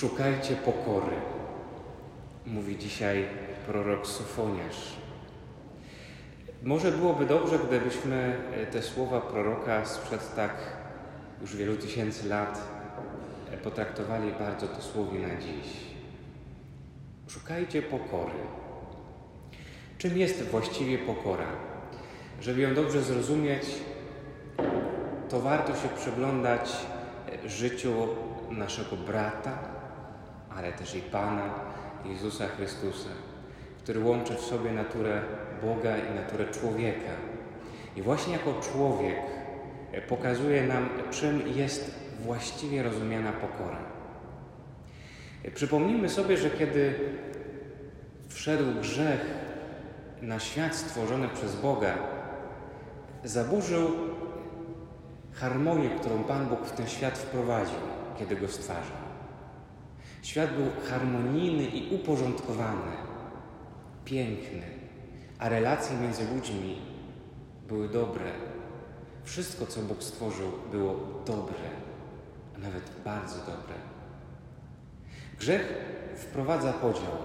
Szukajcie pokory, mówi dzisiaj prorok Sofoniarz. Może byłoby dobrze, gdybyśmy e, te słowa proroka sprzed tak już wielu tysięcy lat e, potraktowali bardzo dosłownie na dziś. Szukajcie pokory. Czym jest właściwie pokora? Żeby ją dobrze zrozumieć, to warto się przyglądać e, życiu naszego brata, ale też i Pana Jezusa Chrystusa, który łączy w sobie naturę Boga i naturę człowieka. I właśnie jako człowiek e, pokazuje nam, czym jest właściwie rozumiana pokora. E, przypomnijmy sobie, że kiedy wszedł grzech na świat stworzony przez Boga, zaburzył harmonię, którą Pan Bóg w ten świat wprowadził, kiedy go stwarzał. Świat był harmonijny i uporządkowany, piękny, a relacje między ludźmi były dobre. Wszystko, co Bóg stworzył, było dobre, a nawet bardzo dobre. Grzech wprowadza podział,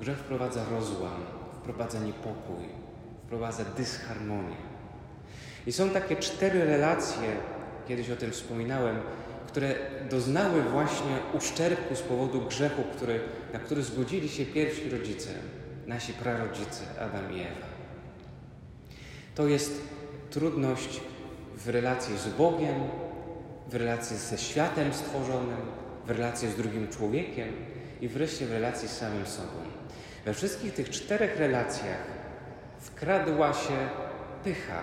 grzech wprowadza rozłam, wprowadza niepokój, wprowadza dysharmonię. I są takie cztery relacje, kiedyś o tym wspominałem, które doznały właśnie uszczerbku z powodu grzechu, który, na który zgodzili się pierwsi rodzice, nasi prarodzice, Adam i Ewa. To jest trudność w relacji z Bogiem, w relacji ze światem stworzonym, w relacji z drugim człowiekiem i wreszcie w relacji z samym sobą. We wszystkich tych czterech relacjach wkradła się pycha.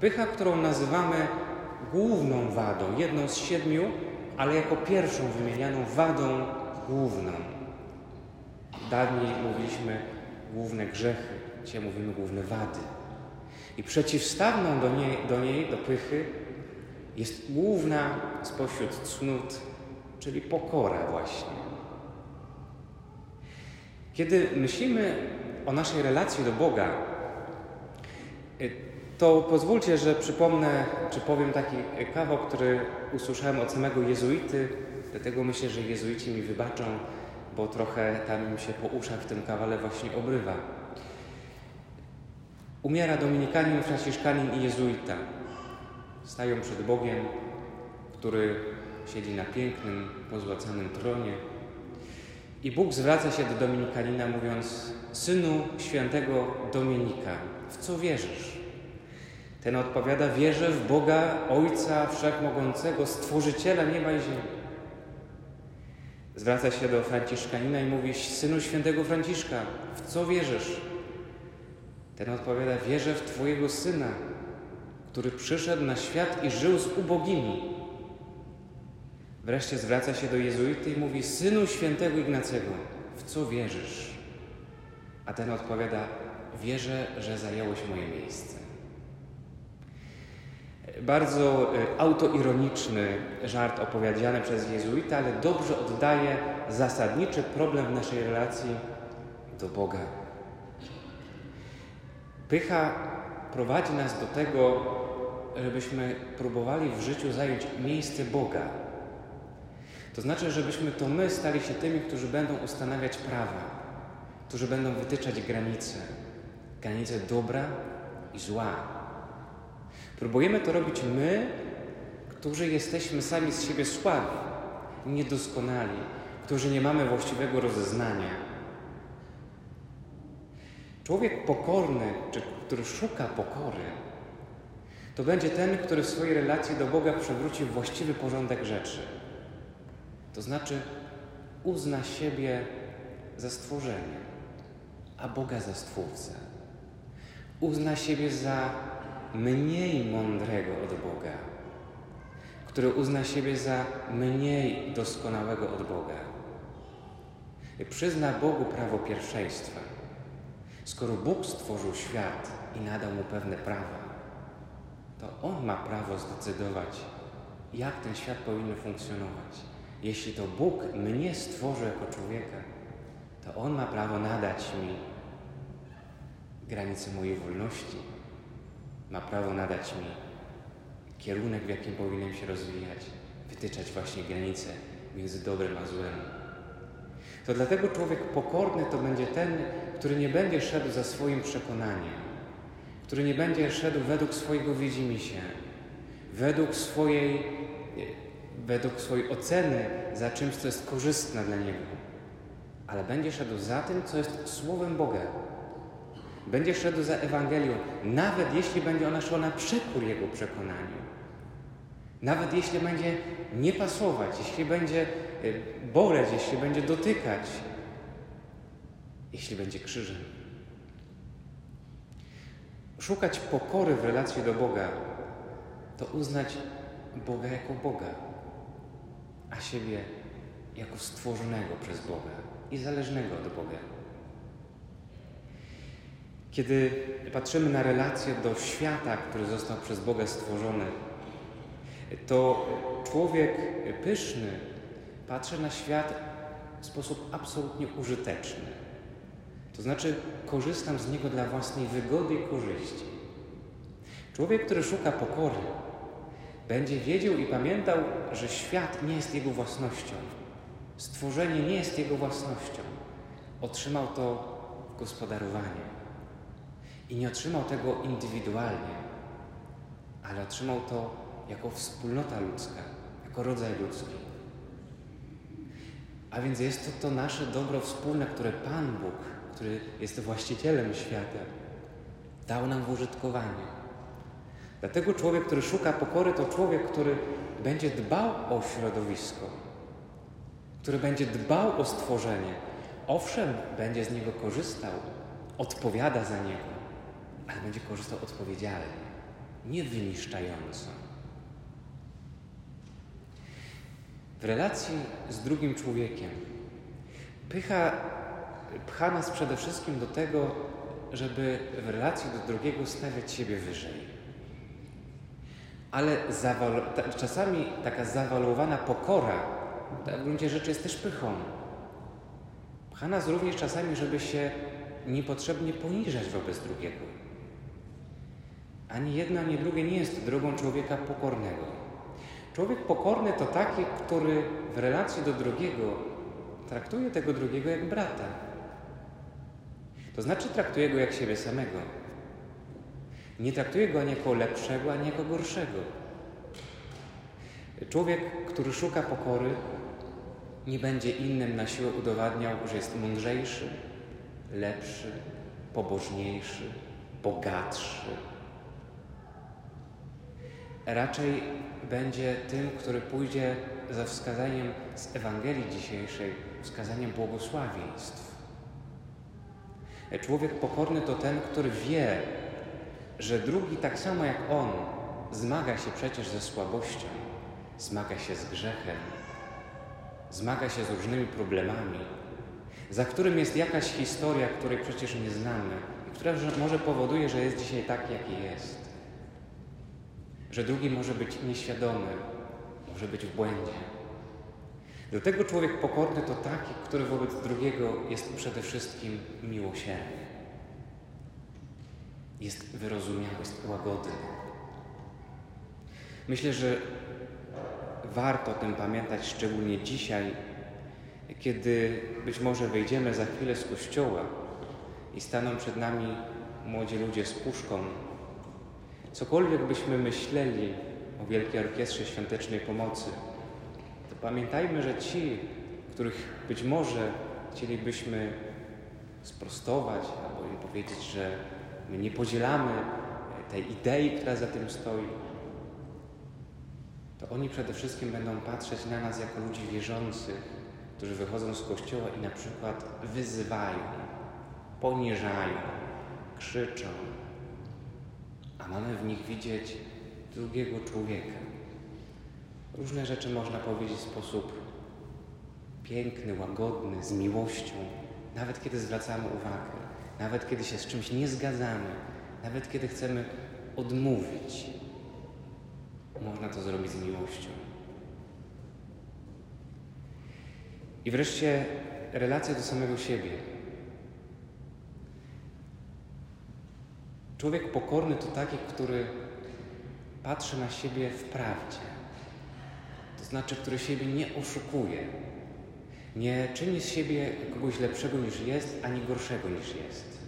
Pycha, którą nazywamy główną wadą, jedną z siedmiu, ale jako pierwszą wymienianą wadą główną. Dawniej mówiliśmy główne grzechy, dzisiaj mówimy główne wady. I przeciwstawną do niej, do niej, do pychy, jest główna spośród cnót, czyli pokora właśnie. Kiedy myślimy o naszej relacji do Boga, to pozwólcie, że przypomnę, czy powiem taki kawał, który usłyszałem od samego jezuity, dlatego myślę, że jezuici mi wybaczą, bo trochę tam im się po uszach w tym kawale właśnie obrywa. Umiera dominikanin, franciszkanin i jezuita. Stają przed Bogiem, który siedzi na pięknym, pozłacanym tronie. I Bóg zwraca się do dominikanina, mówiąc: Synu świętego Dominika, w co wierzysz? Ten odpowiada: Wierzę w Boga, Ojca Wszechmogącego, Stworzyciela nieba i ziemi. Zwraca się do Franciszkanina i mówi: Synu świętego Franciszka, w co wierzysz? Ten odpowiada: Wierzę w Twojego syna, który przyszedł na świat i żył z ubogimi. Wreszcie zwraca się do jezuity i mówi: Synu świętego Ignacego, w co wierzysz? A ten odpowiada: Wierzę, że zająłeś moje miejsce. Bardzo y, autoironiczny żart opowiedziany przez jezuita, ale dobrze oddaje zasadniczy problem w naszej relacji do Boga. Pycha prowadzi nas do tego, żebyśmy próbowali w życiu zająć miejsce Boga. To znaczy, żebyśmy to my stali się tymi, którzy będą ustanawiać prawa, którzy będą wytyczać granice, granice dobra i zła, Próbujemy to robić my, którzy jesteśmy sami z siebie słabi, niedoskonali, którzy nie mamy właściwego rozeznania. Człowiek pokorny, czy który szuka pokory, to będzie ten, który w swojej relacji do Boga przywróci właściwy porządek rzeczy. To znaczy uzna siebie za stworzenie, a Boga za stwórcę. Uzna siebie za mniej mądrego od Boga, który uzna siebie za mniej doskonałego od Boga. Przyzna Bogu prawo pierwszeństwa. Skoro Bóg stworzył świat i nadał mu pewne prawa, to On ma prawo zdecydować, jak ten świat powinien funkcjonować. Jeśli to Bóg mnie stworzył jako człowieka, to On ma prawo nadać mi granice mojej wolności, ma prawo nadać mi kierunek, w jakim powinienem się rozwijać, wytyczać właśnie granice między dobrem a złem. To dlatego człowiek pokorny to będzie ten, który nie będzie szedł za swoim przekonaniem, który nie będzie szedł według swojego widzimisię, według swojej, według swojej oceny za czymś, co jest korzystne dla niego, ale będzie szedł za tym, co jest Słowem Boga. Będzie szedł za Ewangelią, nawet jeśli będzie ona szła na przekór jego przekonaniu. Nawet jeśli będzie nie pasować, jeśli będzie y, boleć, jeśli będzie dotykać, jeśli będzie krzyżem. Szukać pokory w relacji do Boga to uznać Boga jako Boga, a siebie jako stworzonego przez Boga i zależnego od Boga. Kiedy patrzymy na relację do świata, który został przez Boga stworzony, to człowiek pyszny patrzy na świat w sposób absolutnie użyteczny. To znaczy, korzystam z niego dla własnej wygody i korzyści. Człowiek, który szuka pokory, będzie wiedział i pamiętał, że świat nie jest jego własnością. Stworzenie nie jest jego własnością. Otrzymał to w gospodarowanie. I nie otrzymał tego indywidualnie, ale otrzymał to jako wspólnota ludzka, jako rodzaj ludzki. A więc jest to to nasze dobro wspólne, które Pan Bóg, który jest właścicielem świata, dał nam w użytkowanie. Dlatego człowiek, który szuka pokory, to człowiek, który będzie dbał o środowisko, który będzie dbał o stworzenie. Owszem, będzie z niego korzystał, odpowiada za niego, ale będzie korzystał odpowiedzialnie, nie wyniszczająco. W relacji z drugim człowiekiem pycha pcha nas przede wszystkim do tego, żeby w relacji do drugiego stawiać siebie wyżej. Ale czasami taka zawalowana pokora w gruncie rzeczy jest też pychą. Pcha nas również czasami, żeby się niepotrzebnie poniżać wobec drugiego. Ani jedno, ani drugie nie jest drogą człowieka pokornego. Człowiek pokorny to taki, który w relacji do drugiego traktuje tego drugiego jak brata. To znaczy traktuje go jak siebie samego. Nie traktuje go ani jako lepszego, ani jako gorszego. Człowiek, który szuka pokory, nie będzie innym na siłę udowadniał, że jest mądrzejszy, lepszy, pobożniejszy, bogatszy, raczej będzie tym, który pójdzie za wskazaniem z Ewangelii dzisiejszej, wskazaniem błogosławieństw. Człowiek pokorny to ten, który wie, że drugi tak samo jak on zmaga się przecież ze słabością, zmaga się z grzechem, zmaga się z różnymi problemami, za którym jest jakaś historia, której przecież nie znamy i która może powoduje, że jest dzisiaj taki, jaki jest że drugi może być nieświadomy, może być w błędzie. Dlatego człowiek pokorny to taki, który wobec drugiego jest przede wszystkim miłosierny. Jest wyrozumiały, jest łagodny. Myślę, że warto o tym pamiętać szczególnie dzisiaj, kiedy być może wyjdziemy za chwilę z kościoła i staną przed nami młodzi ludzie z puszką Cokolwiek byśmy myśleli o Wielkiej Orkiestrze Świątecznej Pomocy, to pamiętajmy, że ci, których być może chcielibyśmy sprostować albo im powiedzieć, że my nie podzielamy tej idei, która za tym stoi, to oni przede wszystkim będą patrzeć na nas jako ludzi wierzących, którzy wychodzą z kościoła i na przykład wyzywają, poniżają, krzyczą, mamy w nich widzieć drugiego człowieka. Różne rzeczy można powiedzieć w sposób piękny, łagodny, z miłością, nawet kiedy zwracamy uwagę, nawet kiedy się z czymś nie zgadzamy, nawet kiedy chcemy odmówić. Można to zrobić z miłością. I wreszcie relacja do samego siebie. Człowiek pokorny to taki, który patrzy na siebie w prawdzie. To znaczy, który siebie nie oszukuje, nie czyni z siebie kogoś lepszego niż jest, ani gorszego niż jest.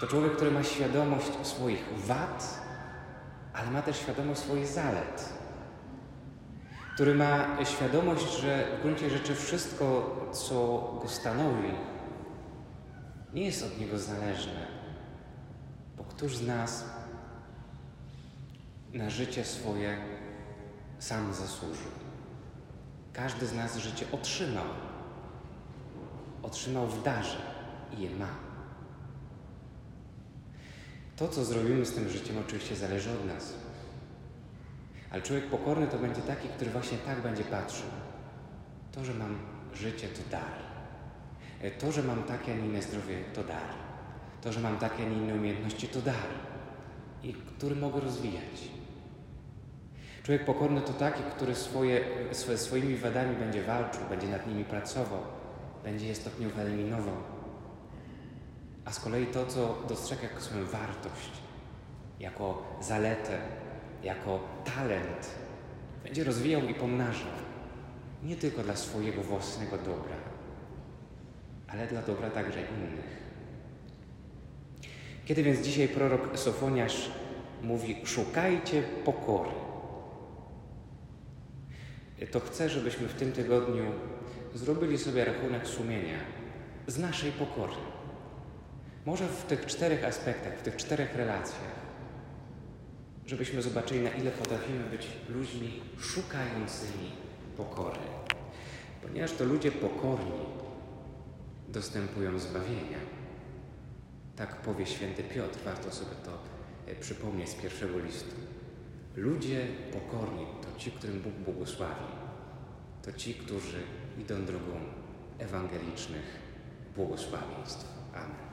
To człowiek, który ma świadomość swoich wad, ale ma też świadomość swoich zalet. Który ma świadomość, że w gruncie rzeczy wszystko, co go stanowi, nie jest od niego zależne. Któż z nas na życie swoje sam zasłużył? Każdy z nas życie otrzymał. Otrzymał w darze i je ma. To, co zrobimy z tym życiem, oczywiście zależy od nas. Ale człowiek pokorny to będzie taki, który właśnie tak będzie patrzył. To, że mam życie, to dar. To, że mam takie, a nie inne zdrowie, to dar. To, że mam takie, a nie inne umiejętności, to dar. I który mogę rozwijać. Człowiek pokorny to taki, który swoje, swoimi wadami będzie walczył, będzie nad nimi pracował, będzie je stopniowo eliminował. A z kolei to, co dostrzega jako swoją wartość, jako zaletę, jako talent, będzie rozwijał i pomnażał. Nie tylko dla swojego własnego dobra, ale dla dobra także innych. Kiedy więc dzisiaj prorok Sofoniasz mówi: Szukajcie pokory, to chcę, żebyśmy w tym tygodniu zrobili sobie rachunek sumienia z naszej pokory. Może w tych czterech aspektach, w tych czterech relacjach, żebyśmy zobaczyli, na ile potrafimy być ludźmi szukającymi pokory. Ponieważ to ludzie pokorni dostępują zbawienia. Tak powie święty Piotr, warto sobie to e, przypomnieć z pierwszego listu. Ludzie pokorni to ci, którym Bóg błogosławi. To ci, którzy idą drogą ewangelicznych błogosławieństw. Amen.